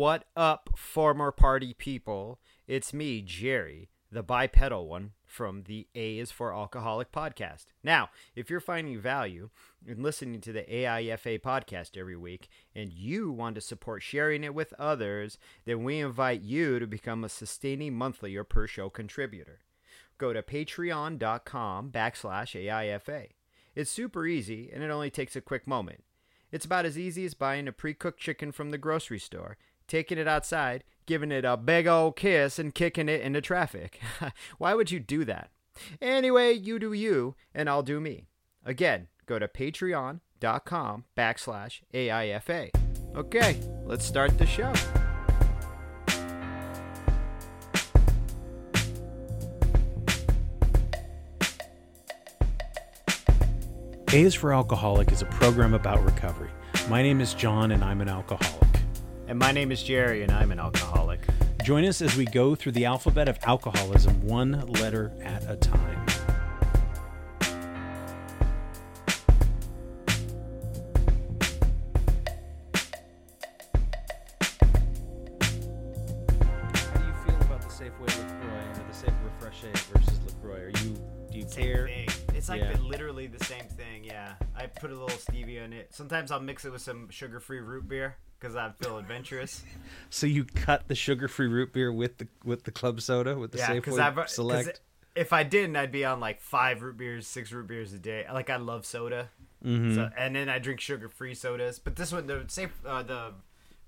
What up, former party people? It's me, Jerry, the bipedal one from the A is for Alcoholic podcast. Now, if you're finding value in listening to the AIFA podcast every week and you want to support sharing it with others, then we invite you to become a sustaining monthly or per show contributor. Go to patreon.com backslash AIFA. It's super easy and it only takes a quick moment. It's about as easy as buying a pre cooked chicken from the grocery store, taking it outside, giving it a big old kiss, and kicking it into traffic. Why would you do that? Anyway, you do you, and I'll do me. Again, go to patreon.com backslash AIFA. Okay, let's start the show. A is for Alcoholic is a program about recovery. My name is John and I'm an alcoholic. And my name is Jerry, and I'm an alcoholic. Join us as we go through the alphabet of alcoholism one letter at a time. How do you feel about the Safeway LaCroix or the Safe Refreshe versus LaCroix? Are you do you Same care? thing. It's like Yeah. literally the same thing. Yeah, I put a little stevia in it. Sometimes I'll mix it with some sugar-free root beer because I feel adventurous. So you cut the sugar-free root beer with the with the club soda with the yeah, Safeway I've 'cause Select. If I didn't, I'd be on like five root beers, six root beers a day. Like I love soda, Mhm. so, and then I drink sugar-free sodas. But this one, the safe, uh, the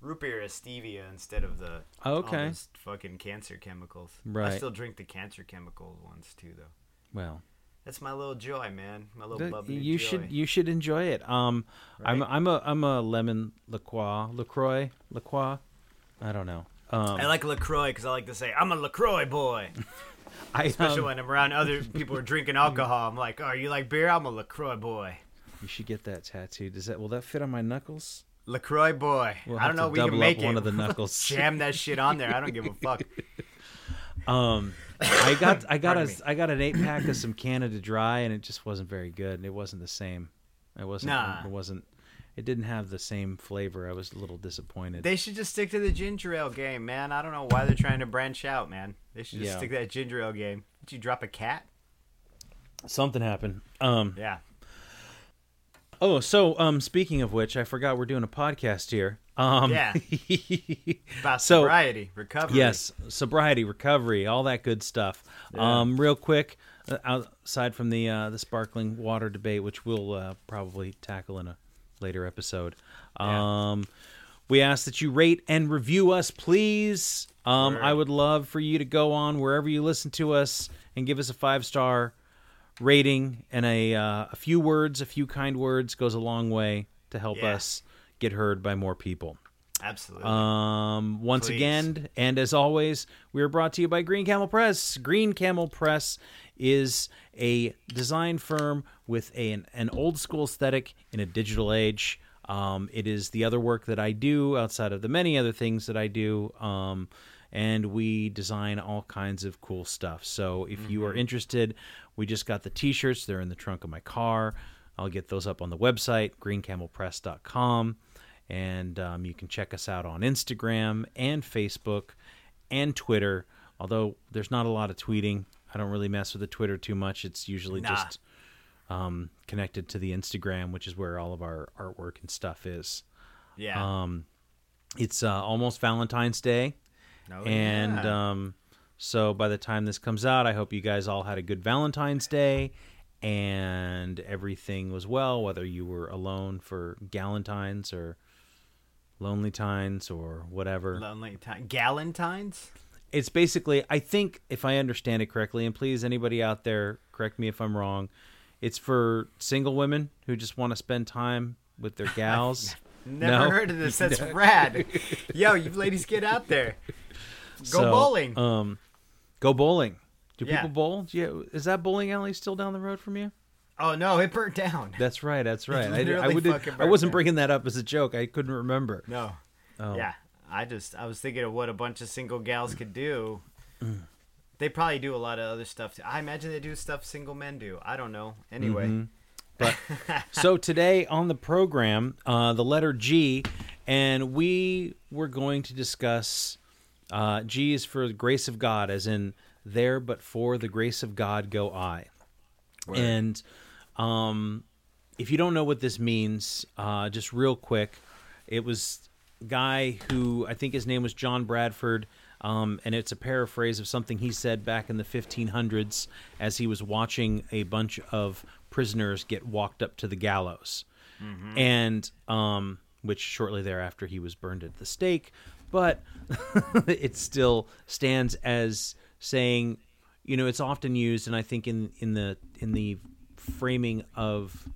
root beer is stevia instead of the all Okay. fucking cancer chemicals. Right. I still drink the cancer chemical ones too, though. well, That's my little joy, man. My little bubbly you joy. should you should enjoy it. Um, I'm I'm a I'm a lemon LaCroix LaCroix LaCroix. I don't know. Um, I like LaCroix because I like to say I'm a LaCroix boy. I, Especially um, when I'm around other people who are drinking alcohol. I'm like, oh, you like beer? I'm a LaCroix boy. you should get that tattoo. Does that will that fit on my knuckles? LaCroix boy. We'll I don't know. We can double make up it. one of the knuckles. Jam that shit on there. I don't give a fuck. Um, I got I got a me. I got an eight pack of some Canada Dry, and it just wasn't very good. And it wasn't the same. It wasn't. Nah. It wasn't. It didn't have the same flavor. I was a little disappointed. They should just stick to the ginger ale game, man. I don't know why they're trying to branch out, man. They should just Yeah. stick to that ginger ale game. Did you drop a cat? Something happened. Um. Yeah. Oh, so um, speaking of which, I forgot we're doing a podcast here. Um, Yeah. About So- sobriety, recovery. yes, sobriety, recovery, all that good stuff. Yeah. Um, real quick, uh, outside from the uh, the sparkling water debate, which we'll uh, probably tackle in a later episode. Yeah. Um, we ask that you rate and review us, please. Um. I would love for you to go on wherever you listen to us and give us a five star rating and a uh, a few words, a few kind words goes a long way to help Yeah. us get heard by more people. Absolutely. Um, once Please. again, and as always, we are brought to you by Green Camel Press. Green Camel Press is a design firm with a, an, an old school aesthetic in a digital age. Um, it is the other work that I do outside of the many other things that I do. Um, and we design all kinds of cool stuff. So if you are interested, we just got the t shirts. They're in the trunk of my car. I'll get those up on the website, greencamelpress.com and um, you can check us out on Instagram and Facebook and Twitter. Although there's not a lot of tweeting, I don't really mess with the Twitter too much. It's usually Nah. just um, connected to the Instagram, which is where all of our artwork and stuff is. yeah. Um, it's uh, almost Valentine's Day, Oh, and yeah. um, so by the time this comes out, I hope you guys all had a good Valentine's Day and everything was well, whether you were alone for Galentine's or Lonely Times or whatever. Lonely time. Galentines? It's basically, I think, if I understand it correctly, and please, anybody out there, correct me if I'm wrong, it's for single women who just want to spend time with their gals. Never No? heard of this. That's rad. Yo, you ladies get out there. Go So, bowling. Um, go bowling. Do Yeah. people bowl? Do you, is that bowling alley still down the road from you? oh no, it burnt down. That's right. That's right. I, I, would, I wasn't down. bringing that up as a joke. I couldn't remember. No. Oh. Yeah. I just I was thinking of what a bunch of single gals could do. Mm. They probably do a lot of other stuff too. I imagine they do stuff single men do. I don't know. Anyway. Mm-hmm. But so today on the program, uh, the letter G, and we were going to discuss uh, G is for the grace of God, as in there, but for the grace of God go I. And um, if you don't know what this means, uh, just real quick, it was a guy who I think his name was John Bradford. Um, and it's a paraphrase of something he said back in the 1500s as he was watching a bunch of prisoners get walked up to the gallows. And um, which shortly thereafter he was burned at the stake. But it still stands as saying, you know, it's often used, and I think in, in the in the framing of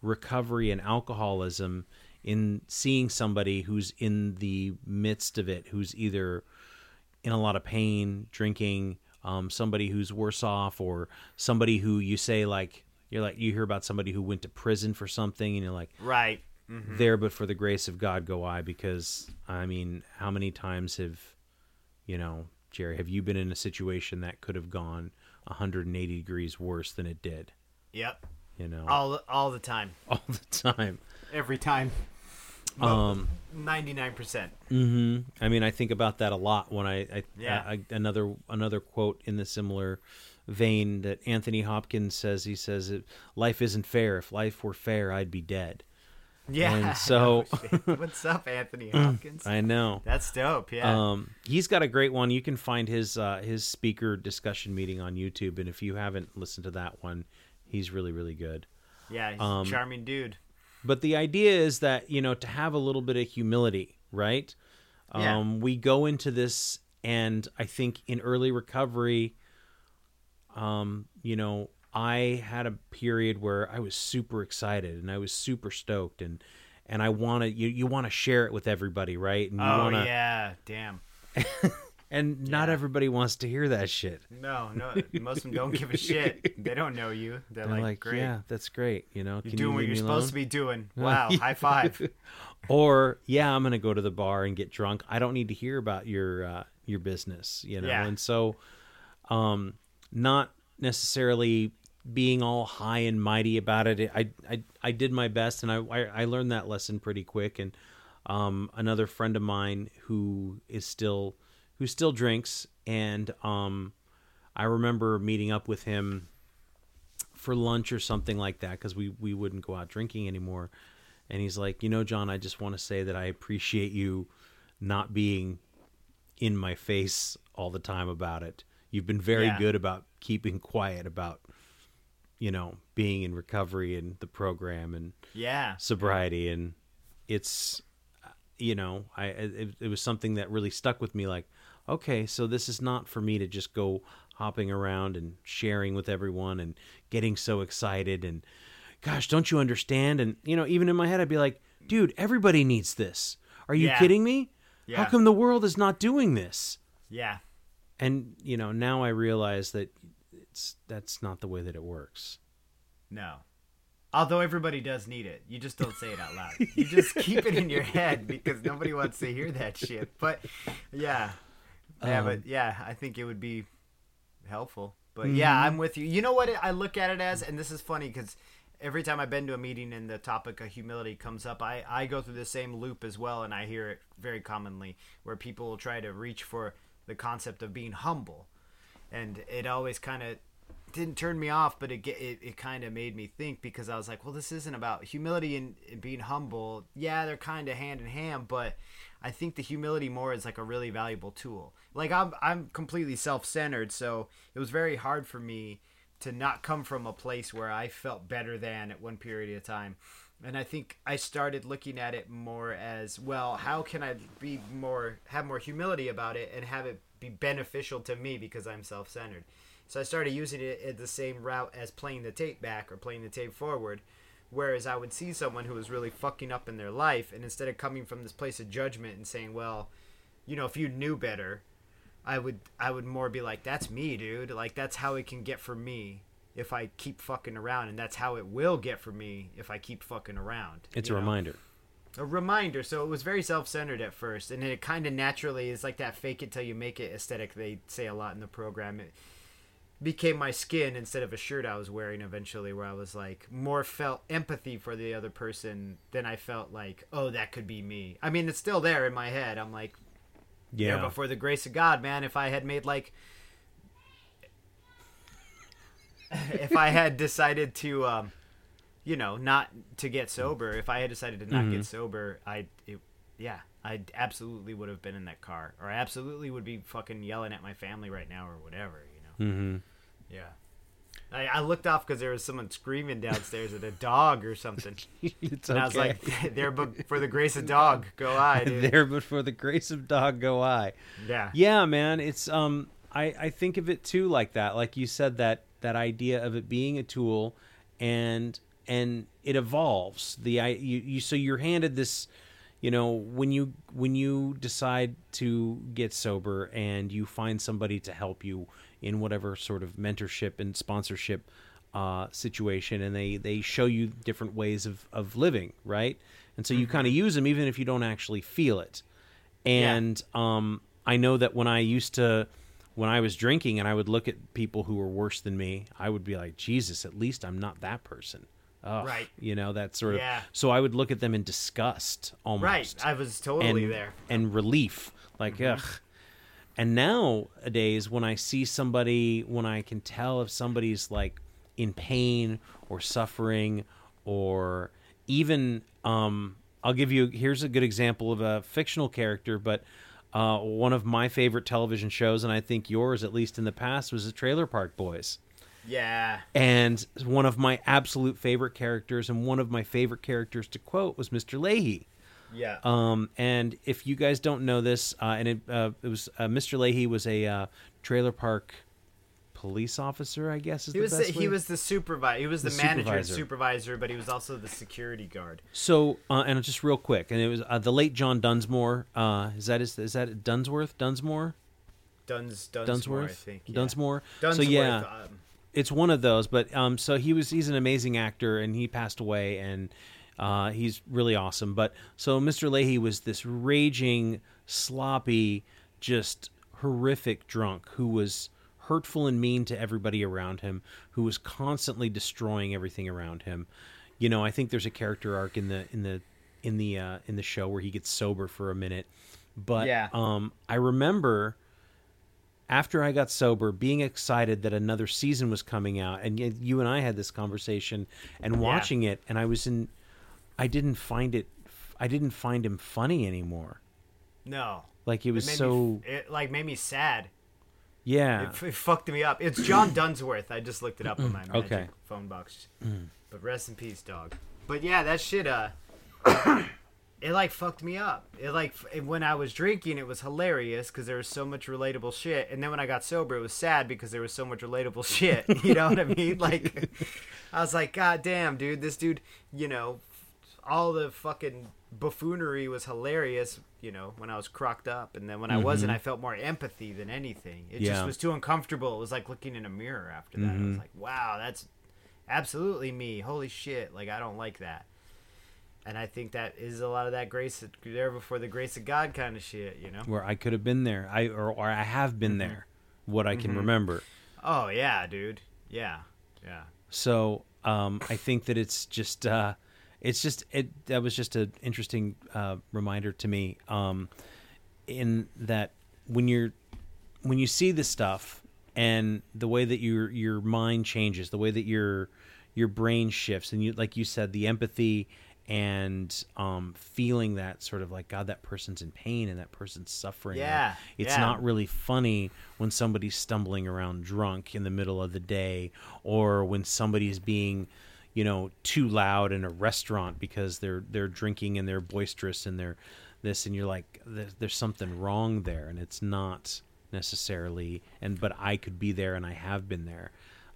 recovery and alcoholism, in seeing somebody who's in the midst of it, who's either in a lot of pain, drinking, um, somebody who's worse off, or somebody who you say like you're like you hear about somebody who went to prison for something, and you're like Right. There, but for the grace of God go I. Because I mean, how many times have you know, Jerry, have you been in a situation that could have gone 180 degrees worse than it did? Yep. You know, All all the time. all the time. Every time. Um, Ninety nine percent. hmm I mean, I think about that a lot when I, I, Yeah. I, another another quote in the similar vein that Anthony Hopkins says. He says, "Life isn't fair. If life were fair, I'd be dead." Yeah. And so- what's up, Anthony Hopkins? I know. That's dope. Yeah. Um, he's got a great one. You can find his uh, his speaker discussion meeting on YouTube, and if you haven't listened to that one, he's really really good. yeah. He's um, a charming dude. But the idea is that you know to have a little bit of humility, right? Yeah. Um, we go into this, and I think in early recovery, um, you know, I had a period where I was super excited and I was super stoked, and and I want to you you want to share it with everybody, right? And you Oh wanna, yeah. Damn. and not everybody wants to hear that shit. No, no. Most of them don't give a shit. They don't know you. They're, They're like, like, great. yeah, that's great. You know, You're doing you what you're supposed alone? to be doing. Wow. High five. or yeah, I'm gonna go to the bar and get drunk. I don't need to hear about your uh, your business, you know. Yeah. And so, um, not necessarily being all high and mighty about it. I I, I did my best, and I, I learned that lesson pretty quick. And um, another friend of mine who is still who still drinks, and um, I remember meeting up with him for lunch or something like that because we we wouldn't go out drinking anymore and he's like you know john i just want to say that i appreciate you not being in my face all the time about it you've been very Yeah. good about keeping quiet about you know being in recovery and the program and Yeah. sobriety and it's you know i it, it was something that really stuck with me like okay so this is not for me to just go hopping around and sharing with everyone and getting so excited and gosh don't you understand and you know even in my head i'd be like dude everybody needs this are you Yeah. kidding me how come the world is not doing this Yeah. and you know now i realize that it's that's not the way that it works No. Although everybody does need it. You just don't say it out loud. You just keep it in your head because nobody wants to hear that shit. But yeah. Yeah, Um, but yeah, I think it would be helpful. But yeah, I'm with you. You know what I look at it as, and this is funny because every time I've been to a meeting and the topic of humility comes up, I, I go through the same loop as well, and I hear it very commonly where people will try to reach for the concept of being humble. And it always kind of didn't turn me off, but it it, it kind of made me think because I was like, well, this isn't about humility and, and being humble. Yeah, they're kind of hand in hand, but I think the humility more is like a really valuable tool. Like I'm I'm completely self-centered, so it was very hard for me to not come from a place where I felt better than at one period of time. And I think I started looking at it more as, well, how can I be more have more humility about it and have it be beneficial to me because I'm self-centered. So I started using it at the same route as playing the tape back or playing the tape forward. Whereas I would see someone who was really fucking up in their life, and instead of coming from this place of judgment and saying, "Well, you know, if you knew better," I would I would more be like, "That's me, dude. Like that's how it can get for me if I keep fucking around, and that's how it will get for me if I keep fucking around." it's a know? reminder a reminder. So it was very self-centered at first, and it kind of naturally is like that "fake it till you make it" aesthetic they say a lot in the program. It, became my skin instead of a shirt I was wearing eventually where I was like more felt empathy for the other person than I felt like oh that could be me. I mean it's still there in my head. I'm like yeah, for the grace of God, man, if I had made like if I had decided to um you know, not to get sober, if I had decided to not Mm-hmm. get sober, I it, yeah, I absolutely would have been in that car or I absolutely would be fucking yelling at my family right now or whatever. Mm-hmm. Yeah. I, I looked off because there was someone screaming downstairs at a dog or something. it's And I was like, there, but for the grace of dog, go I, dude. there, but for the grace of dog go I. Yeah. Yeah, man. It's um, I I think of it too like that. Like you said that that idea of it being a tool, and and it evolves. The I you, you so you're handed this. You know when you when you decide to get sober and you find somebody to help you in whatever sort of mentorship and sponsorship uh, situation, and they they show you different ways of of living, right? And so you kind of use them even if you don't actually feel it. And um, I know that when I used to, when I was drinking and I would look at people who were worse than me, I would be like, Jesus, at least I'm not that person. Ugh, Right. You know, that sort of. Yeah. So I would look at them in disgust almost. Right. I was totally and, there. And relief. Like, Mm-hmm. ugh. And nowadays, when I see somebody, when I can tell if somebody's like in pain or suffering, or even, um, I'll give you here's a good example of a fictional character, but uh, one of my favorite television shows, and I think yours, at least in the past, was the Trailer Park Boys. Yeah. And one of my absolute favorite characters, and one of my favorite characters to quote, was Mr. Leahy. Yeah. Um, and if you guys don't know this, uh, and it, uh, it was uh, Mr. Leahy was a uh, trailer park police officer, I guess is he the was the, he was the supervisor. He was the, The manager and supervisor. supervisor, but he was also the security guard. So, uh, and just real quick, and it was uh, the late John Dunsmore. Uh, is that is, is that Dunsworth? Dunsmore? Duns Dunsmore, Dunsworth? I think. Yeah. Dunsmore. Dunsworth. So yeah, um, it's one of those. But um, so he was he's an amazing actor, and he passed away, and uh, he's really awesome. But so Mr. Leahy was this raging, sloppy, just horrific drunk who was hurtful and mean to everybody around him, who was constantly destroying everything around him. You know, I think there's a character arc in the in the in the uh, in the show where he gets sober for a minute. But Yeah. um, I remember after I got sober, being excited that another season was coming out, and you and I had this conversation, and watching it, and I was in, I didn't find it, I didn't find him funny anymore. no. Like it was me so, f- it like made me sad. yeah, It, it fucked me up. It's John Dunsworth. I just looked it up on my magic Okay. phone box. But rest in peace, dog. But yeah, that shit. Uh, it like fucked me up. It like it- when I was drinking, it was hilarious because there was so much relatable shit, and then when I got sober, it was sad because there was so much relatable shit. You know what I mean? Like, I was like, God damn, dude, this dude, you know, all the fucking buffoonery was hilarious. You know, when I was crocked up, and then when I wasn't, I felt more empathy than anything. It Mm-hmm. Yeah. just was too uncomfortable. It was like looking in a mirror after that. I Mm-hmm. was like, wow, that's absolutely me. Holy shit! Like I don't like that. And I think that is a lot of that grace there before the grace of God kind of shit, you know? where I could have been there, I or, or I have been there, what I can remember. Oh yeah, dude. Yeah, yeah. So um, I think that it's just uh, it's just it that was just an interesting uh, reminder to me um, in that when you're when you see this stuff and the way that your your mind changes, the way that your your brain shifts, and you like you said, the empathy and um, feeling that sort of like God, that person's in pain and that person's suffering. Yeah, it's yeah. not really funny when somebody's stumbling around drunk in the middle of the day, or when somebody's being you know too loud in a restaurant because they're they're drinking and they're boisterous and they're this and you're like there's, there's something wrong there and it's not necessarily and but I could be there and I have been there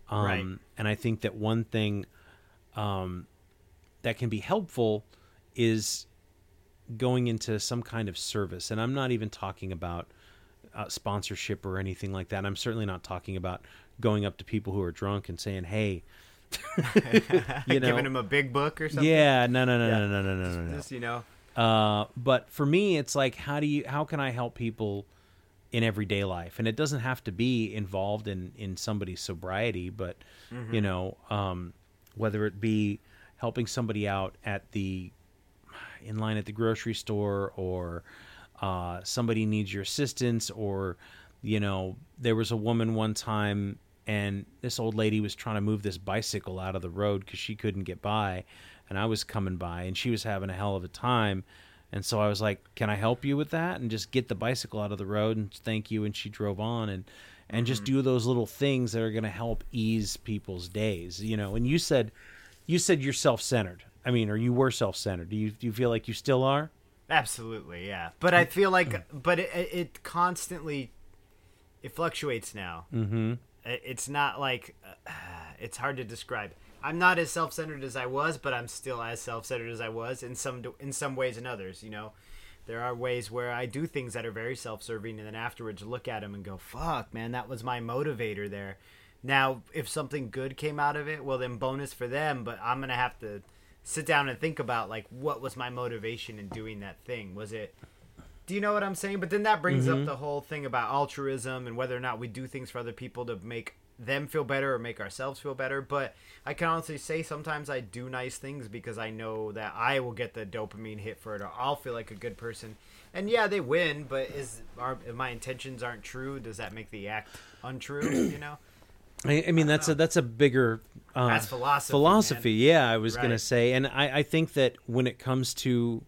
um Right. and I think that one thing um that can be helpful is going into some kind of service and I'm not even talking about uh, sponsorship or anything like that I'm certainly not talking about going up to people who are drunk and saying hey you know Giving him a big book or something. yeah no no no Yeah. no no no no no, no. Just you know. Uh, but for me, it's like, how do you, how can I help people in everyday life, and it doesn't have to be involved in in somebody's sobriety, but Mm-hmm. you know, um, whether it be helping somebody out at the in line at the grocery store or uh, somebody needs your assistance or you know there was a woman one time and this old lady was trying to move this bicycle out of the road because she couldn't get by and i was coming by and she was having a hell of a time. And so i was like can i help you with that and just get the bicycle out of the road and thank you? And she drove on and and just do those little things that are going to help ease people's days you know? And you said you said you're self-centered. I mean or you were self-centered. Do you do you feel like you still are? Absolutely, yeah. But I feel like, but it, it constantly, it fluctuates now. Mm-hmm. It's not like, uh, it's hard to describe. I'm not as self-centered as I was, but I'm still as self-centered as I was in some in some ways and others. You know, there are ways where I do things that are very self-serving, and then afterwards look at them and go, "Fuck, man, that was my motivator there." Now, if something good came out of it, well, then bonus for them. But I'm gonna have to sit down and think about like what was my motivation in doing that thing was it do you know what i'm saying? But then that brings up the whole thing about altruism and whether or not we do things for other people to make them feel better or make ourselves feel better. But i can honestly say sometimes i do nice things because i know that i will get the dopamine hit for it or i'll feel like a good person. And yeah they win but is are, if my intentions aren't true does that make the act untrue you know? I, I mean, that's a that's a bigger uh, That's philosophy, Philosophy, yeah. I was gonna say, and I, I think that when it comes to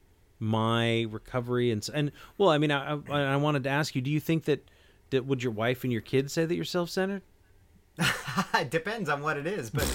my recovery and and well, I mean, I, I I wanted to ask you, do you think that that would your wife and your kids say that you're self centered? it depends on what it is, but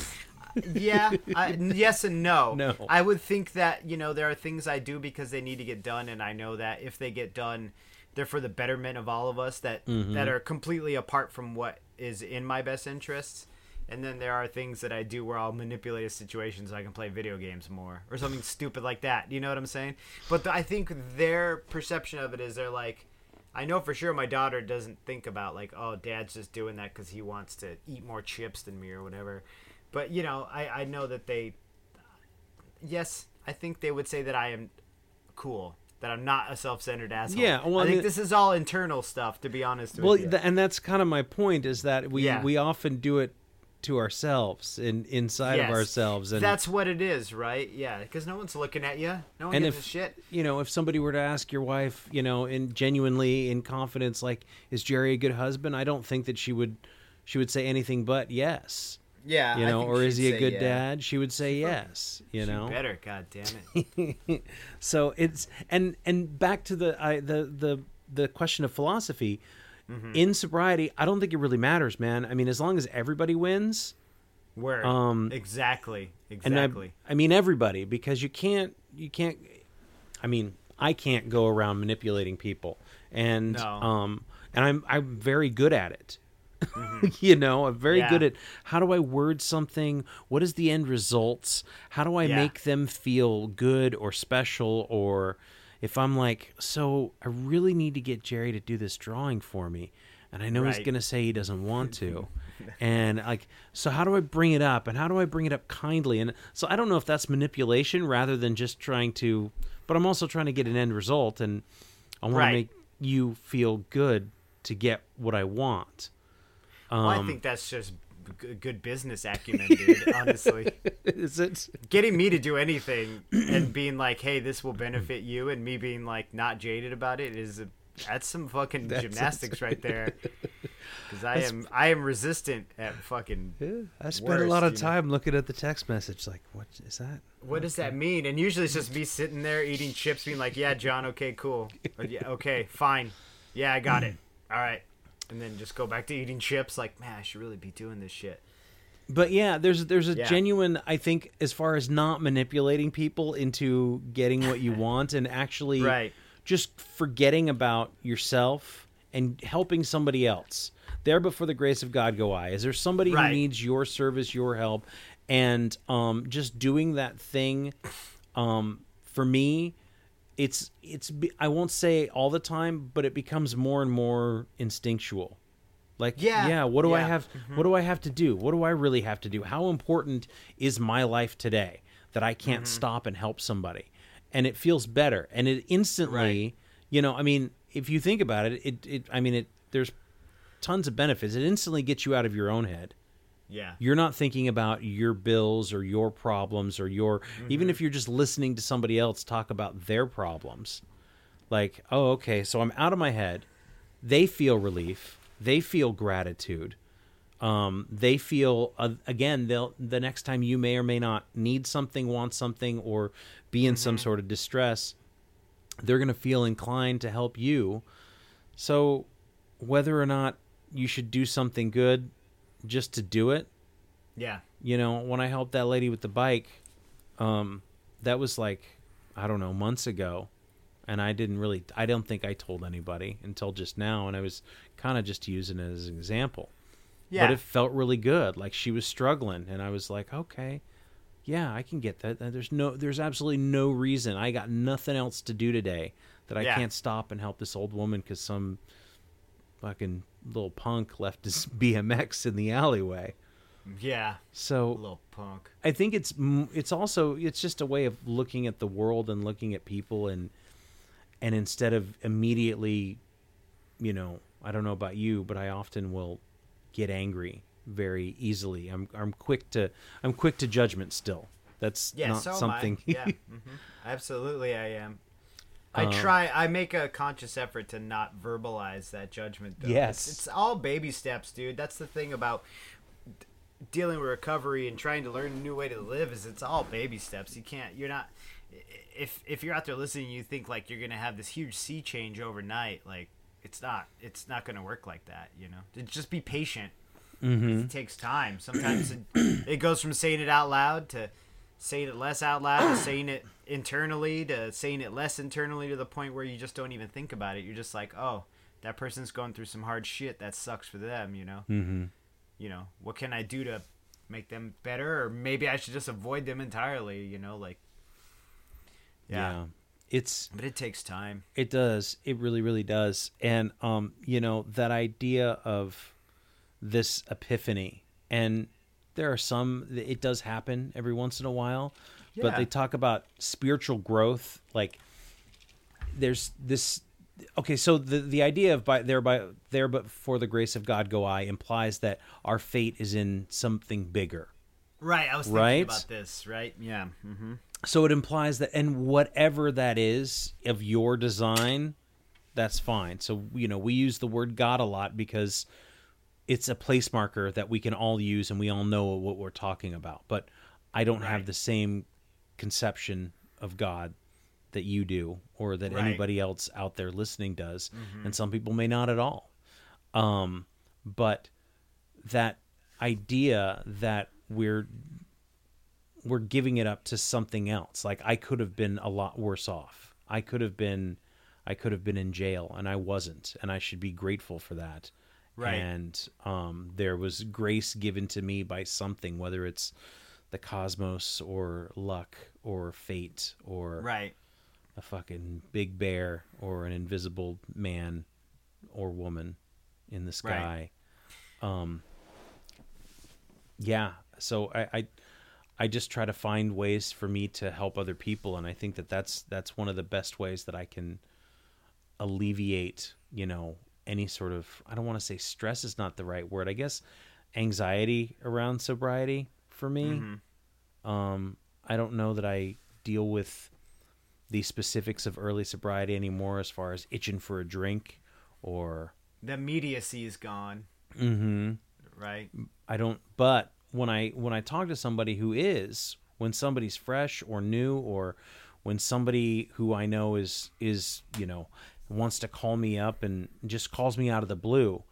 yeah, I, yes and no. No. I would think that you know there are things I do because they need to get done, and I know that if they get done, they're for the betterment of all of us. That that mm-hmm. are completely apart from what is in my best interests. And then there are things that I do where I'll manipulate a situation so I can play video games more or something stupid like that. You know what I'm saying? But I think their perception of it is they're like, I know for sure my daughter doesn't think about like, oh, dad's just doing that because he wants to eat more chips than me or whatever. But you know, I I know that they, yes, I think they would say that I am cool, that I'm not a self-centered asshole. Yeah, well, I think mean- this is all internal stuff. To be honest with Well, you. th- and that's kind of my point is that we Yeah. we often do it to ourselves and inside of ourselves, and that's what it is, right? Yeah, because no one's looking at you. No one and gives if a shit. you know if somebody were to ask your wife you know in genuinely in confidence like is jerry a good husband i don't think that she would she would say anything but yes Yeah, you know or is he a good yeah. dad she would say yes you know better. God damn it. so it's and and back to the I, the the the question of philosophy Mm-hmm. in sobriety i don't think it really matters man i mean as long as everybody wins where Um, exactly. Exactly. I, I mean everybody because you can't you can't i mean i can't go around manipulating people and No. um and i'm i'm very good at it you know i'm very Mm-hmm. Yeah. good at how do i word something what is the end results how do i Yeah. make them feel good or special or if i'm like so i really need to get jerry to do this drawing for me and i know he's going to say he doesn't want to. And like so how do i bring it up and how do i bring it up kindly? And so i don't know if that's manipulation rather than just trying to but i'm also trying to get an end result and i want Right. to make you feel good to get what i want. Well, I um, think that's just g- good business acumen, dude. honestly, is it getting me to do anything and being like, "Hey, this will benefit you," and me being like not jaded about it is a, that's some fucking That's- gymnastics right there. Because I am I am resistant at fucking. i spent a lot of Worst, you know. time looking at the text message like what is that What does that mean? And usually it's just me sitting there eating chips, being like, "Yeah, John, okay, cool, or, yeah, okay, fine, yeah, I got it, all right," and then just go back to eating chips. Like, man, I should really be doing this shit. But yeah, there's there's a Yeah. genuine I think as far as not manipulating people into getting what you want and actually Right. just forgetting about yourself and helping somebody else. There but for the grace of God go I. Is there somebody Right. who needs your service, your help and um just doing that thing um for me it's it's I won't say all the time, but it becomes more and more instinctual. Like Yeah, yeah, what do I yeah. have what do I have to do? What do I really have to do? How important is my life today that I can't Mm-hmm. stop and help somebody? And it feels better. And it instantly, Right. you know, I mean, if you think about it, it, it I mean it there's tons of benefits. It instantly gets you out of your own head. Yeah. You're not thinking about your bills or your problems or your even if you're just listening to somebody else talk about their problems. Like, oh, okay, so I'm out of my head. They feel relief. They feel gratitude. Um, they feel uh, again. They'll the next time you may or may not need something, want something, or be in some sort of distress, they're going to feel inclined to help you. So, whether or not you should do something good just to do it, Yeah. you know, when I helped that lady with the bike, um, that was like, I don't know, months ago. And I didn't really, I don't think I told anybody until just now. And I was kind of just using it as an example. Yeah. But it felt really good. Like she was struggling. And I was like, okay, yeah, I can get that. There's no, there's absolutely no reason. I got nothing else to do today that I Yeah. can't stop and help this old woman because some fucking little punk left his BMX in the alleyway. yeah. So Little punk. I think it's it's also it's just a way of looking at the world and looking at people and and instead of immediately, you know, I don't know about you, but I often will get angry very easily. I'm I'm quick to I'm quick to judgment still. That's Yeah, not so something. Yeah, hmm absolutely, I am. I Um, try. I make a conscious effort to not verbalize that judgment. Though. Yes. it's, it's all baby steps, dude. That's the thing about dealing with recovery and trying to learn a new way to live. Is it's all baby steps. You can't. You're not. If if you're out there listening, you think like you're gonna have this huge sea change overnight. Like it's not. It's not gonna work like that. You know. Just be patient. Mm-hmm. It takes time. Sometimes it, it goes from saying it out loud to saying it less out loud to saying it internally to saying it less internally to the point where you just don't even think about it. You're just like, oh, that person's going through some hard shit. That sucks for them, you know? mm-hmm. You know, what can I do to make them better? Or maybe I should just avoid them entirely, you know? Like, yeah. yeah. It's But it takes time. It does. It really, really does. And um, you know, that idea of this epiphany and there are some it does happen every once in a while, but they talk about spiritual growth like there's this okay, so the the idea of by there by there but for the grace of God go I implies that our fate is in something bigger. Right. I was thinking Right? about this, right? Yeah. Mm-hmm. So it implies that, and whatever that is of your design, that's fine. So, you know, we use the word God a lot because it's a place marker that we can all use and we all know what we're talking about. But I don't have the same conception of God that you do or that Right. anybody else out there listening does. And some people may not at all. Um, but that idea that we're we're giving it up to something else. Like I could have been a lot worse off. I could have been I could have been in jail and I wasn't and I should be grateful for that. Right. And um there was grace given to me by something whether it's the cosmos or luck or fate or Right. a fucking big bear or an invisible man or woman in the sky. Um yeah, so I, I I just try to find ways for me to help other people and I think that that's that's one of the best ways that I can alleviate, you know, any sort of I don't want to say stress is not the right word. I guess anxiety around sobriety for me. Um I don't know that I deal with the specifics of early sobriety anymore as far as itching for a drink or The immediacy is gone, mhm right? I don't but when I when I talk to somebody who is when somebody's fresh or new or when somebody who I know is is, you know, wants to call me up and just calls me out of the blue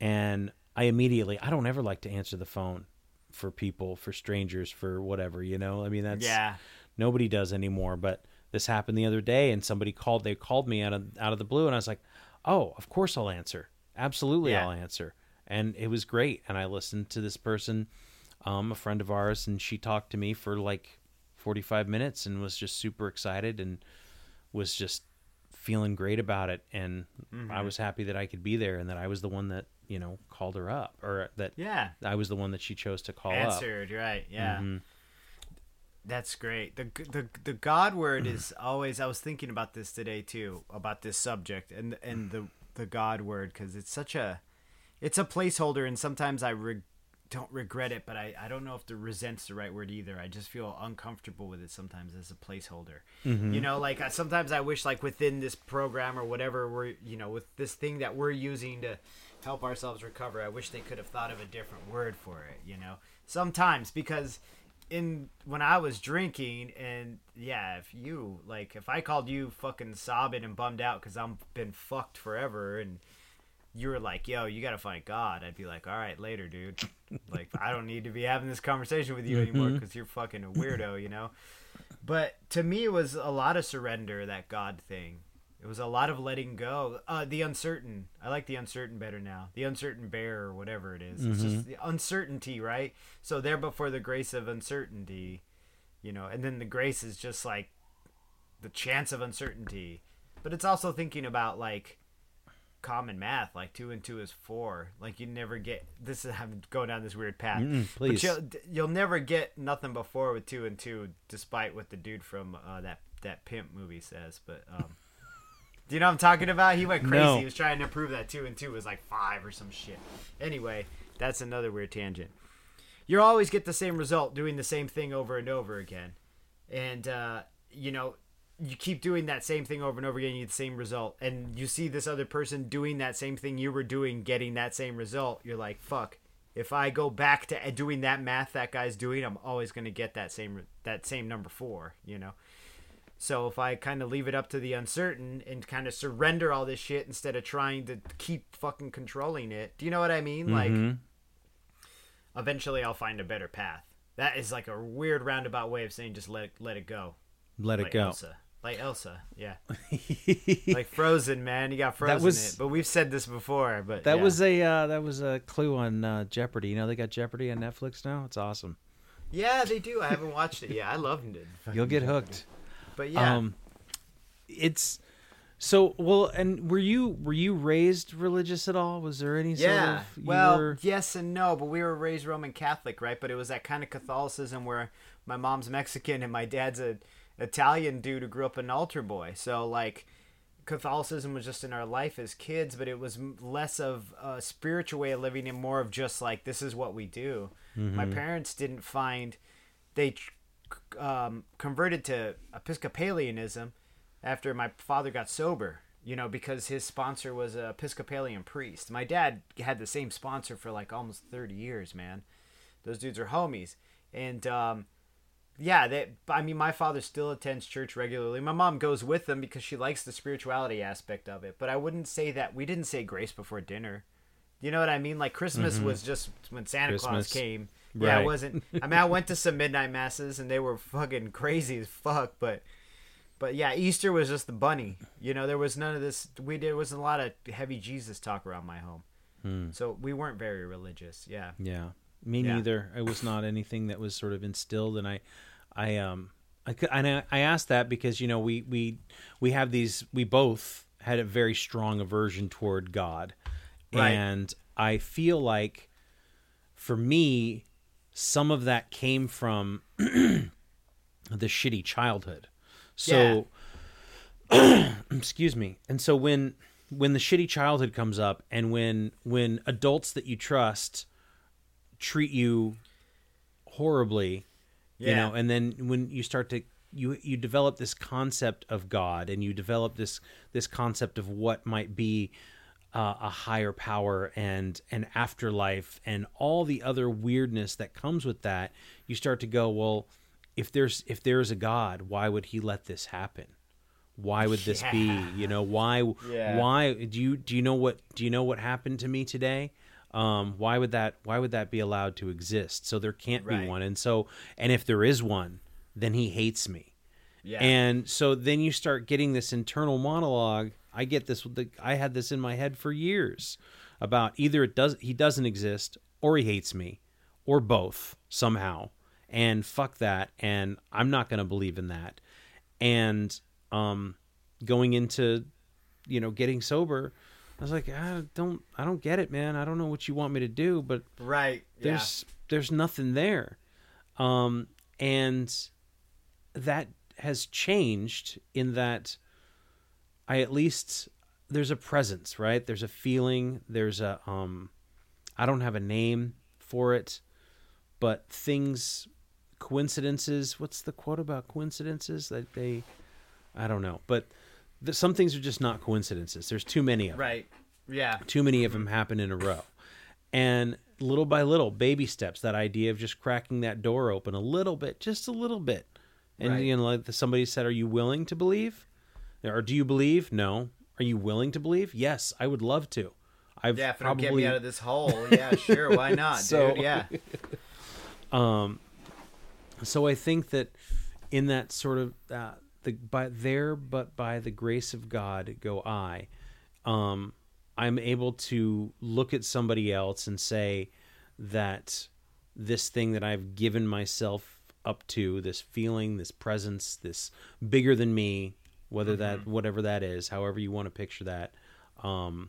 and I immediately I don't ever like to answer the phone for people, for strangers, for whatever, you know? I mean that's Yeah. nobody does anymore but this happened the other day and somebody called they called me out of out of the blue and I was like, "Oh, of course I'll answer. Absolutely Yeah. I'll answer." And it was great and I listened to this person um, a friend of ours and she talked to me for like 45 minutes and was just super excited and was just feeling great about it and Mm-hmm. I was happy that I could be there and that I was the one that, you know, called her up or that Yeah. I was the one that she chose to call up. answered right yeah Mhm. that's great the the the god word is always i was thinking about this today too about this subject and and the the God word because it's such a it's a placeholder, and sometimes I re- don't regret it, but I, I don't know if the resent's the right word either. I just feel uncomfortable with it sometimes as a placeholder. Mm-hmm. You know, like I, sometimes I wish like within this program or whatever we're you know with this thing that we're using to help ourselves recover, I wish they could have thought of a different word for it. You know, sometimes because in when I was drinking and yeah, if you like if I called you fucking sobbing and bummed out because I'm been fucked forever and you were like, "Yo, you gotta find God," I'd be like, "All right, later, dude. like, I don't need to be having this conversation with you anymore because you're fucking a weirdo, you know." But to me, it was a lot of surrender that God thing. It was a lot of letting go. Uh, the uncertain. I like the uncertain better now. The uncertain bear or whatever it is. It's just the uncertainty, right? So there before the grace of uncertainty, you know, and then the grace is just like the chance of uncertainty. But it's also thinking about like common math, like two and two is four. Like you never get this is I'm going down this weird path. Mm-mm, please. But you'll, you'll never get nothing before with two and two, despite what the dude from uh, that that pimp movie says. But um, do you know what I'm talking about? He went crazy. No. He was trying to prove that two and two was like five or some shit. Anyway, that's another weird tangent. You always get the same result doing the same thing over and over again, and uh, you know you keep doing that same thing over and over again, you get the same result, and you see this other person doing that same thing you were doing, getting that same result. You're like, fuck. If I go back to doing that math that guy's doing, I'm always gonna get that same that same number four. You know. So if I kind of leave it up to the uncertain and kind of surrender all this shit instead of trying to keep fucking controlling it, do you know what I mean? Like, Mhm. eventually I'll find a better path. That is like a weird roundabout way of saying just let let it go. Let it like go. Elsa. Like Elsa, yeah. like Frozen, man. You got Frozen was- it. But we've said this before, but That yeah. was a uh, that was a clue on uh, Jeopardy. You know they got Jeopardy on Netflix now. It's awesome. Yeah, they do. I haven't watched it. Yeah, I loved it. You'll get hooked. But yeah. Um, it's so well. And were you were you raised religious at all? Was there any yeah. sort of well, were- yes and no, but we were raised Roman Catholic, right? But it was that kind of Catholicism where my mom's Mexican and my dad's a Italian dude who grew up an altar boy. So like Catholicism was just in our life as kids, but it was less of a spiritual way of living and more of just like this is what we do. My parents didn't find they um, converted to Episcopalianism after my father got sober. You know, because his sponsor was a Episcopalian priest. My dad had the same sponsor for like almost thirty years, man. Those dudes are homies, and um, yeah, that I mean, my father still attends church regularly. My mom goes with them because she likes the spirituality aspect of it. But I wouldn't say that we didn't say grace before dinner. You know what I mean? Like Christmas was just when Santa Claus Mm-hmm. Christmas. came. Yeah, Right. it wasn't. I mean, I went to some midnight masses and they were fucking crazy as fuck. But, but yeah, Easter was just the bunny. You know, there was none of this. We there wasn't a lot of heavy Jesus talk around my home. Hmm. So we weren't very religious. Yeah. Yeah, me Yeah. neither. It was not anything that was sort of instilled, and I, I um, I and I, I asked that because you know we we we have these. We both had a very strong aversion toward God, Right. and I feel like, for me, some of that came from the shitty childhood. So, excuse me. And so when when the shitty childhood comes up, and when when adults that you trust treat you horribly, you know, and then when you start to you you develop this concept of God, and you develop this this concept of what might be uh, a higher power and an afterlife and all the other weirdness that comes with that, you start to go, well, if there's if there's a God, why would he let this happen? Why would this be? You know, why Yeah. why do you do you know what do you know what happened to me today? Um, why would that why would that be allowed to exist? So there can't Right. be one. And so and if there is one, then he hates me. Yeah. And so then you start getting this internal monologue. I get this. the- I had this in my head for years about either it does he doesn't exist or he hates me, or both somehow. And fuck that. And I'm not going to believe in that. And um, going into you know getting sober, I was like, I don't I don't get it, man. I don't know what you want me to do, but right. there's there's nothing there um and that has changed in that i at least there's a presence, right? There's a feeling. There's a um, I don't have a name for it, but things, coincidences. What's the quote about coincidences that they? I don't know, but th- some things are just not coincidences. There's too many of them. Right. Yeah. Too many of them happen in a row, and little by little, baby steps. That idea of just cracking that door open a little bit, just a little bit, and Right. you know, like somebody said, "Are you willing to believe?" Or do you believe? No. Are you willing to believe? Yes, I would love to. I've Yeah, if probably get me out of this hole, yeah, sure, why not, So- dude? Yeah. um so I think that in that sort of uh, the by there but by the grace of God go I. Um I'm able to look at somebody else and say that this thing that I've given myself up to this feeling this presence this bigger than me whether that whatever that is however you want to picture that um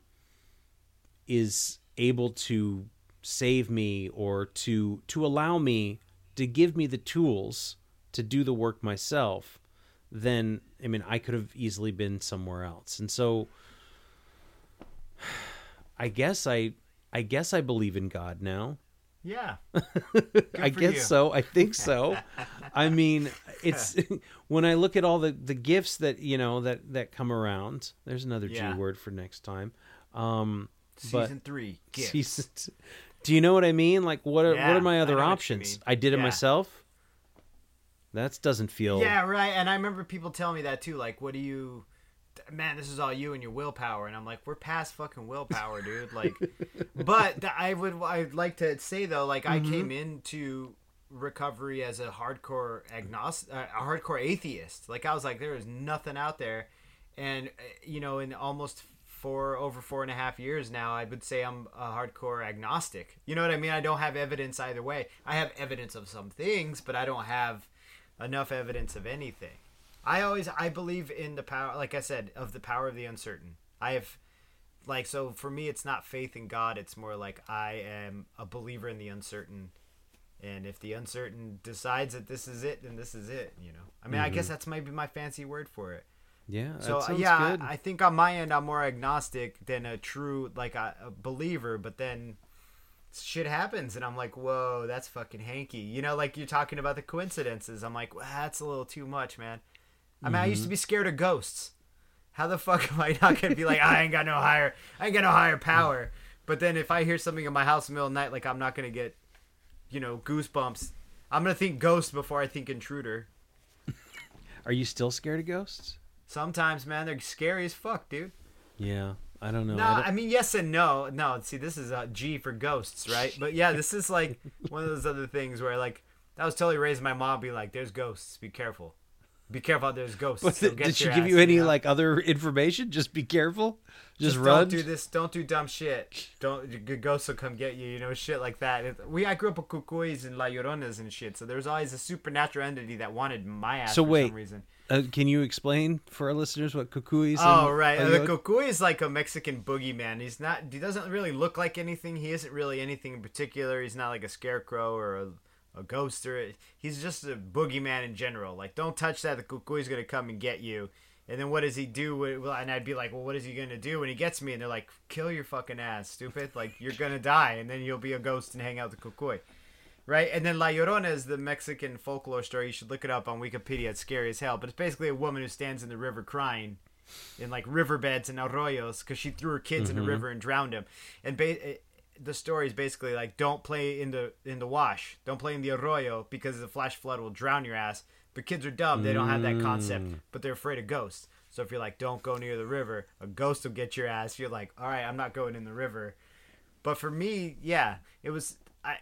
is able to save me or to to allow me to give me the tools to do the work myself then i mean i could have easily been somewhere else and so i guess i i guess i believe in god now Yeah. I guess you. so. I think so. I mean, it's when I look at all the the gifts that you know that that come around. There's another Yeah. G word for next time. Um, Season three. Gifts. season- do you know what I mean? Like, what are what are my other options? I did it Yeah. myself. That doesn't feel. Yeah, right. And I remember people telling me that too. Like, what do you, man? This is all you and your willpower. And I'm like, we're past fucking willpower, dude. Like, but I would, I'd like to say though, like, I came into recovery as a hardcore agnostic, uh, a hardcore atheist. Like, I was like, there is nothing out there, and uh, you know, in almost four over four and a half years now, I would say I'm a hardcore agnostic. You know what I mean? I don't have evidence either way. I have evidence of some things, but I don't have enough evidence of anything. I always I believe in the power like I said of the power of the uncertain. I have like so for me it's not faith in God, it's more like I am a believer in the uncertain. And if the uncertain decides that this is it, then this is it, you know. I mean, I guess that's maybe my fancy word for it. yeah. So yeah. I, I think on my end I'm more agnostic than a true like a, a believer. But then shit happens, and I'm like, whoa, that's fucking hanky. You know, like you're talking about the coincidences. I'm like, well, that's a little too much, man. I mean, I used Mm-hmm. to be scared of ghosts. How the fuck am I not gonna be like, I ain't got no higher, I ain't got no higher power. But then if I hear something in my house in the middle of the night, like I'm not gonna get, you know, goosebumps. I'm gonna think ghost before I think intruder. Are you still scared of ghosts? Sometimes, man, they're scary as fuck, dude. Yeah. I don't know. No, I don't- I mean yes and no. No, see, this is a G for ghosts, right? But yeah, this is like one of those other things where like I was totally raising my mom, be like, "There's ghosts. Be careful. Be careful. There's ghosts." But did she give you any know? like other information? Just be careful. Just, Just run. Don't do this. Don't do dumb shit. Don't. Ghosts will come get you. You know, shit like that. It- we I grew up with cucuys and la lloronas and shit. So there was always a supernatural entity that wanted my ass So for wait, some reason. Uh, can you explain for our listeners what cucuy is? Oh right, uh, the cucuy is like a Mexican boogeyman. He's not. He doesn't really look like anything. He isn't really anything in particular. He's not like a scarecrow or a, a ghost or. He's just a boogeyman in general. Like, don't touch that. The cucuy's gonna come and get you. And then what does he do? Well, and I'd be like, well, what is he gonna do when he gets me? And they're like, kill your fucking ass, stupid. Like you're gonna die, and then you'll be a ghost and hang out the cucuy. Right, and then La Llorona is the Mexican folklore story. You should look it up on Wikipedia. It's scary as hell, but it's basically a woman who stands in the river crying, in like riverbeds and arroyos, because she threw her kids in the mm-hmm. river and drowned them. And ba- it, the story is basically like, don't play in the in the wash, don't play in the arroyo because the flash flood will drown your ass. But kids are dumb; they don't have that concept, mm. but they're afraid of ghosts. So if you're like, don't go near the river, a ghost will get your ass. You're like, all right, I'm not going in the river. But for me, yeah, it was I.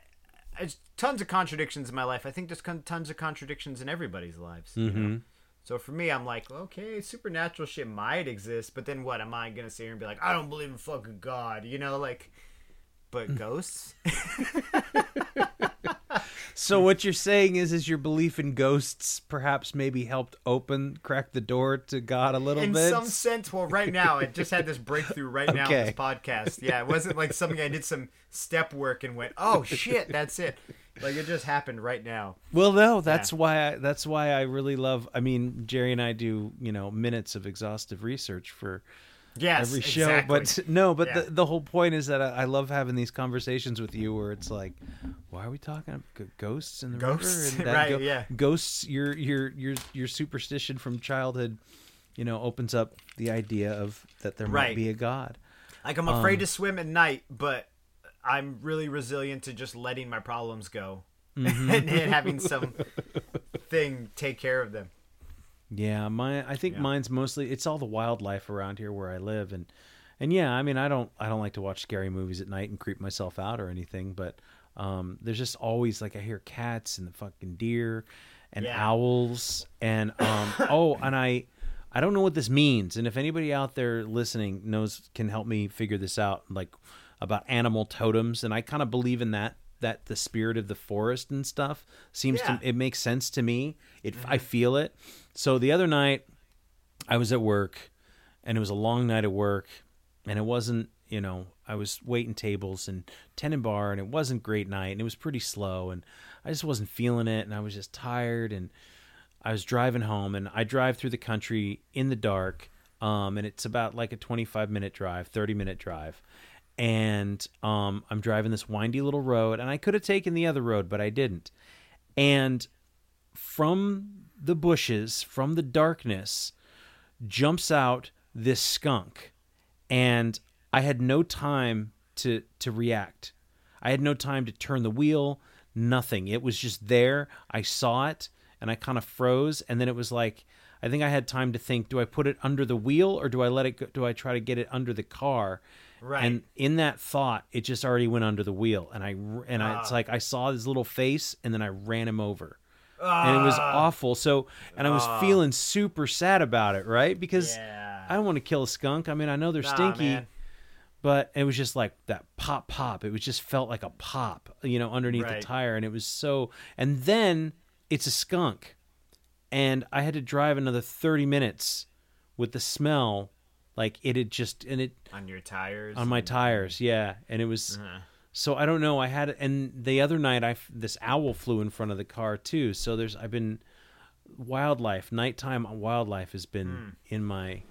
There's tons of contradictions in my life. I think there's tons of contradictions in everybody's lives. You know? Mm-hmm. So for me, I'm like, okay, supernatural shit might exist, but then what? Am I gonna sit here and be like, I don't believe in fucking God? You know, like, but mm. ghosts? So what you're saying is, is your belief in ghosts perhaps maybe helped open, crack the door to God a little in bit? In some sense, well, right now, I just had this breakthrough right now Okay. on this podcast. Yeah, it wasn't like something I did some step work and went, oh shit, that's it. Like it just happened right now. Well, no, that's why I, that's why I really love. I mean, Jerry and I do you know minutes of exhaustive research for Yes, every show. exactly. But no, but Yeah. the the whole point is that I, I love having these conversations with you where it's like, why are we talking about ghosts in the Ghosts? river? Right, yeah. Ghosts. Your your your your superstition from childhood, you know, opens up the idea of that there might be a god. Like I'm afraid Um, to swim at night, but I'm really resilient to just letting my problems go Mm-hmm. and, and having some thing take care of them. Yeah, my I think Yeah. mine's mostly it's all the wildlife around here where I live and and yeah, I mean I don't I don't like to watch scary movies at night and creep myself out or anything, but um there's just always like I hear cats and the fucking deer and Yeah. owls and um oh, and I I don't know what this means and if anybody out there listening knows can help me figure this out like about animal totems and I kind of believe in that that the spirit of the forest and stuff seems Yeah. to it makes sense to me. It I feel it. So the other night I was at work and it was a long night at work and it wasn't, you know, I was waiting tables and tending bar and it wasn't great night and it was pretty slow and I just wasn't feeling it and I was just tired and I was driving home and I drive through the country in the dark um and it's about like a 25 minute drive, 30 minute drive. And um I'm driving this windy little road and I could have taken the other road but I didn't. And from the bushes, from the darkness, jumps out this skunk. And I had no time to to react. I had no time to turn the wheel, nothing. It was just there. I saw it and I kind of froze and then it was like I think I had time to think, do I put it under the wheel or do I let it go, do I try to get it under the car? Right. And in that thought, it just already went under the wheel and I and I, it's Ah. like I saw his little face and then I ran him over and it was Ah. awful. So, and I was Ah. feeling super sad about it, right? Because Yeah. I don't want to kill a skunk. I mean, I know they're Nah, stinky, man. but it was just like that pop, pop. It was just felt like a pop, you know, underneath Right. the tire, and it was so. And then it's a skunk, and I had to drive another thirty minutes with the smell, like it had just and it on your tires. on my tires, yeah, and it was. Uh-huh. So I don't know. I had and the other night I this owl flew in front of the car too. So there's I've been wildlife nighttime wildlife has been Hmm. in my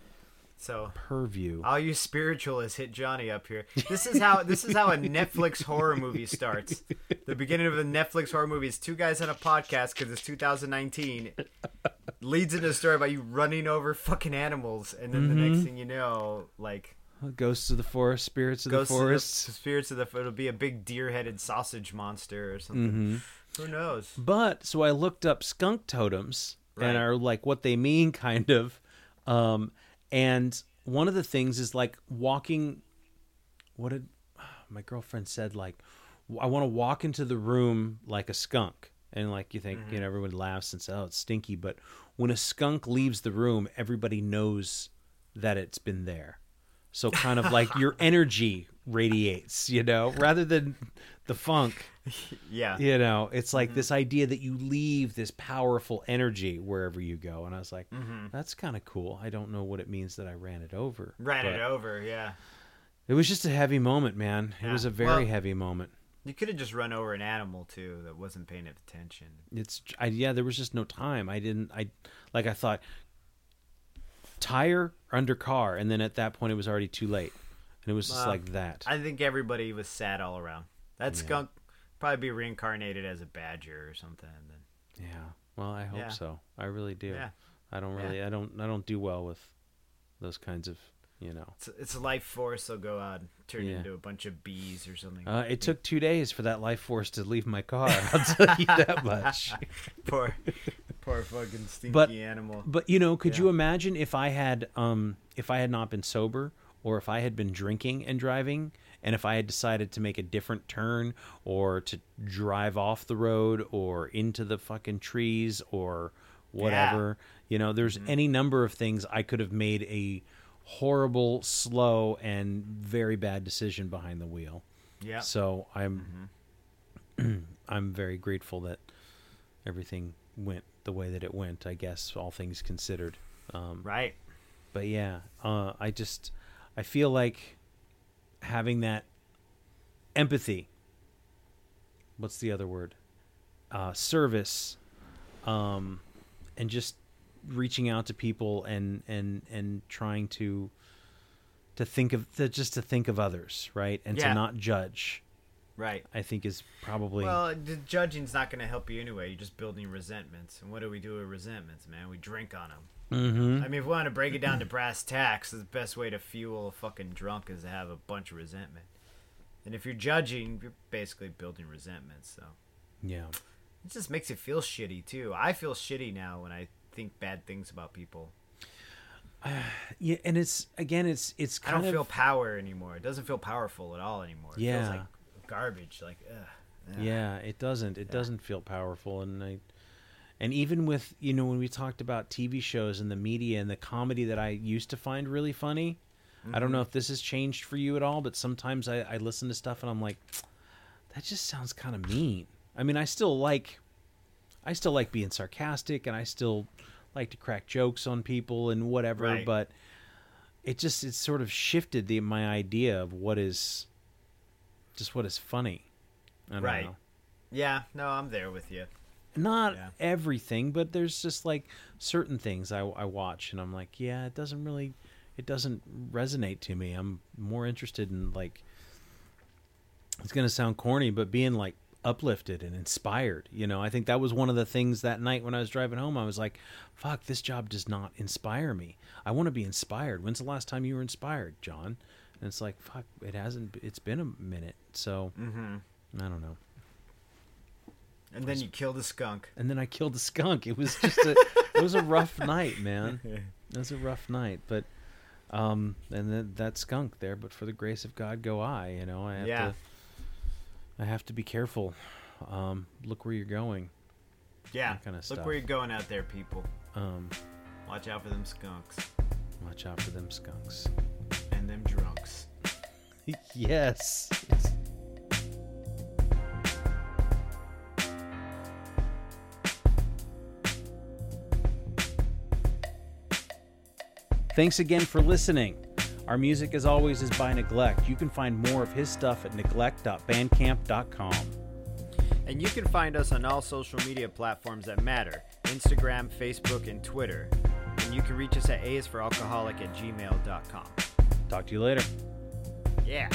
So purview. all you spiritualists hit Johnny up here. This is how this is how a Netflix horror movie starts. The beginning of a Netflix horror movie is two guys on a podcast because it's 2019. Leads into a story about you running over fucking animals, and then the Mm-hmm. next thing you know, like Ghosts of the forest, spirits of ghosts the of the forest. spirits of the forest. it'll be a big deer-headed sausage monster or something. Mm-hmm. Who knows? But so I looked up skunk totems Right. and are like what they mean, kind of. Um, and one of the things is like walking. What did my girlfriend said? Like, I want to walk into the room like a skunk, and like you think, you know, everyone laughs and says, "Oh, it's stinky." But when a skunk leaves the room, everybody knows that it's been there. So kind of like your energy radiates, you know, rather than the funk Yeah. you know it's like Mm-hmm. this idea that you leave this powerful energy wherever you go and i was like Mm-hmm. that's kind of cool i don't know what it means that i ran it over Ran it over. Yeah. it was just a heavy moment man it was a very Well- heavy moment You could have just run over an animal too that wasn't paying attention. it's I, yeah there was just no time i didn't i like i thought tire under car and then at that point it was already too late and it was just Well, like that I think everybody was sad all around. That Yeah. skunk probably be reincarnated as a badger or something. And then yeah well i hope Yeah. so i really do Yeah. i don't Yeah. really i don't i don't do well with those kinds of you know it's, it's a life force. They'll go out and turn Yeah. into a bunch of bees or something. Uh, it took two days for that life force to leave my car. I'll tell you that much. poor, poor fucking stinky But- animal. But you know, could you imagine if I had, um, if I had not been sober, or if I had been drinking and driving, and if I had decided to make a different turn, or to drive off the road, or into the fucking trees, or whatever. You know, there's Mm-hmm. any number of things I could have made a horrible, slow, and very bad decision behind the wheel. Yeah. So I'm I'm very grateful that everything went the way that it went. I guess all things considered. Um, Right. But yeah, uh, I just I feel like having that empathy. What's the other word? Uh, service, um, and just reaching out to people and and and trying to to think of to just to think of others, right? And Yeah. to not judge. Right. I think is probably Well, the judging's not going to help you anyway. You're just building resentments. And what do we do with resentments, man? We drink on them. Mhm. I mean, if we want to break it down to brass tacks, the best way to fuel a fucking drunk is to have a bunch of resentment. And if you're judging, you're basically building resentment. So yeah. it just makes you feel shitty too. I feel shitty now when I think bad things about people. Yeah, and it's again it's it's I don't of feel power anymore. It doesn't feel powerful at all anymore. It Yeah. feels like garbage. Like, ugh. ugh. Yeah, it doesn't. It Yeah. doesn't feel powerful, and I, and even with you know when we talked about TV shows and the media and the comedy that I used to find really funny, I don't mm-hmm. know if this has changed for you at all, but sometimes I, I listen to stuff and I'm like, that just sounds kind of mean. I mean, I still like, I still like being sarcastic, and I still like to crack jokes on people and whatever, Right. but it just it sort of shifted the my idea of what is, just what is funny. I don't Right. know Yeah, no, I'm there with you. not Yeah. everything, but there's just like certain things I, I watch and I'm like, yeah, it doesn't really, it doesn't resonate to me. I'm more interested in like, it's gonna sound corny, but being like uplifted and inspired. You know, I think that was one of the things that night when I was driving home. I was like, fuck, this job does not inspire me. I want to be inspired. When's the last time you were inspired, John? And it's like, fuck, it hasn't. It's been a minute, so Mm-hmm. I don't know. And then you killed a skunk. and then I killed a skunk. It was just a it was a rough night, man. It was a rough night, but um and then that skunk there, but for the grace of God go I, you know. I have Yeah. to I have to be careful. Um look where you're going. Yeah. Kinda Look stuff. where you're going out there, people. Um Watch out for them skunks watch out for them skunks. And them drunks. yes. Thanks again for listening. Our music, as always, is by Neglect. You can find more of his stuff at neglect.bandcamp.com. And you can find us on all social media platforms that matter Instagram, Facebook, and Twitter. And you can reach us at aisforalcoholic at gmail.com. Talk to you later. Yeah.